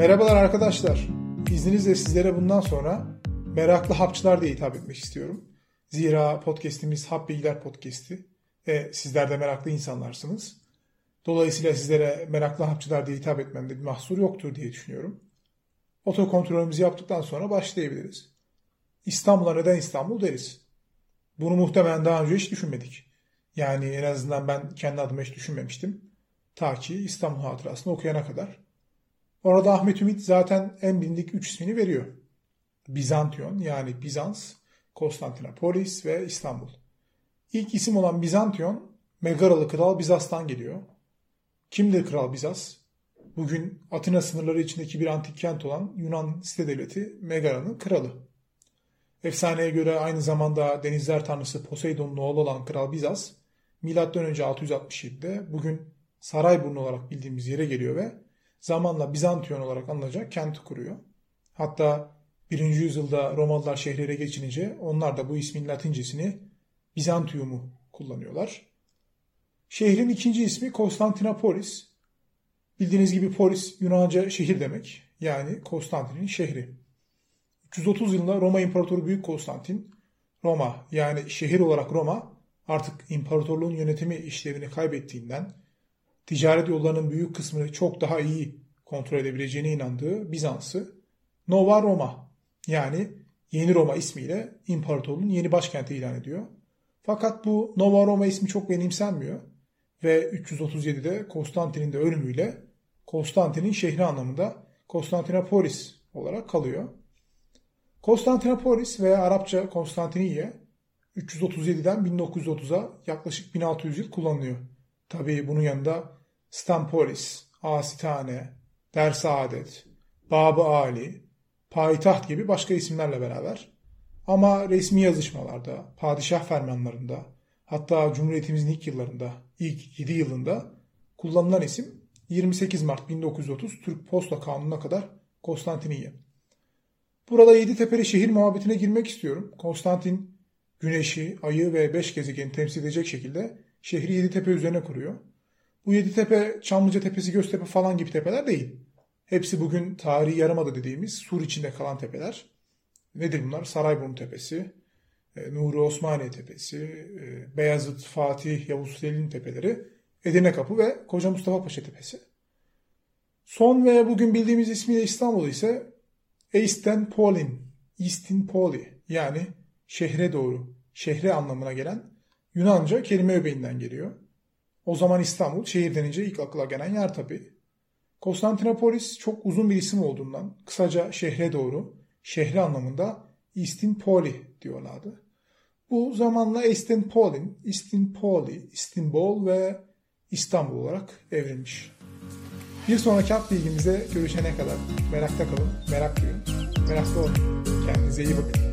Merhabalar arkadaşlar. İzninizle sizlere bundan sonra meraklı hapçılar diye hitap etmek istiyorum. Zira podcast'imiz Hap Bilgiler Podcast'i ve sizler de meraklı insanlarsınız. Dolayısıyla sizlere meraklı hapçılar diye hitap etmemde bir mahsur yoktur diye düşünüyorum. Otokontrolümüzü yaptıktan sonra başlayabiliriz. İstanbul'a neden İstanbul deriz? Bunu muhtemelen daha önce hiç düşünmedik. Yani en azından ben kendi adıma hiç düşünmemiştim. Ta ki İstanbul Hatırası'nı okuyana kadar. Orada Ahmet Ümit zaten en bilindik üç ismini veriyor. Bizantiyon yani Bizans, Konstantinopolis ve İstanbul. İlk isim olan Bizantiyon, Megaralı Kral Bizas'tan geliyor. Kimdir Kral Bizas? Bugün Atina sınırları içindeki bir antik kent olan Yunan site devleti Megara'nın kralı. Efsaneye göre aynı zamanda denizler tanrısı Poseidon'un oğlu olan Kral Bizas, M.Ö. 667'de bugün Sarayburnu olarak bildiğimiz yere geliyor ve zamanla Bizantiyon olarak anılacak kenti kuruyor. Hatta 1. yüzyılda Romalılar şehre geçinince onlar da bu ismin latincesini Bizantium'u kullanıyorlar. Şehrin ikinci ismi Konstantinopolis. Bildiğiniz gibi polis Yunanca şehir demek. Yani Konstantin'in şehri. 330 yılında Roma İmparatoru Büyük Konstantin, Roma yani şehir olarak Roma artık imparatorluğun yönetimi işlevini kaybettiğinden ticaret yollarının büyük kısmını çok daha iyi kontrol edebileceğine inandığı Bizans'ı Nova Roma yani Yeni Roma ismiyle imparatorluğun yeni başkenti ilan ediyor. Fakat bu Nova Roma ismi çok benimsenmiyor ve 337'de Konstantin'in de ölümüyle Konstantin'in şehri anlamında Konstantinopolis olarak kalıyor. Konstantinopolis veya Arapça Konstantiniye 337'den 1930'a yaklaşık 1600 yıl kullanılıyor. Tabii bunun yanında Stampolis, Asitane, Dersaadet, Babı Ali, Payitaht gibi başka isimlerle beraber ama resmi yazışmalarda, padişah fermanlarında, hatta Cumhuriyetimizin ilk yıllarında, ilk 7 yılında kullanılan isim 28 Mart 1930 Türk Posta Kanunu'na kadar Konstantiniye. Burada yedi tepeli şehir muhabbetine girmek istiyorum. Konstantin güneşi, ayı ve beş gezegeni temsil edecek şekilde şehri yedi tepe üzerine kuruyor. Bu yedi tepe Çamlıca Tepesi, Göztepe falan gibi tepeler değil. Hepsi bugün tarihi yarımada dediğimiz sur içinde kalan tepeler. Nedir bunlar? Sarayburnu Tepesi, e, Nuri Osmaniye Tepesi, e, Beyazıt, Fatih, Yavuz Selim Tepeleri, Edirne Kapı ve Koca Mustafa Paşa Tepesi. Son ve bugün bildiğimiz ismiyle İstanbul ise Eastern Polin, Eastern Poli yani şehre doğru, şehre anlamına gelen Yunanca kelime öbeğinden geliyor. O zaman İstanbul şehir denince ilk akla gelen yer tabii. Konstantinopolis çok uzun bir isim olduğundan kısaca şehre doğru, şehre anlamında Poli diyorlardı. Bu zamanla Polin, Poli, İstanbul ve İstanbul olarak evrilmiş. Bir sonraki hafta bilgimize görüşene kadar merakta kalın, merak duyun, meraklı olun. Kendinize iyi bakın.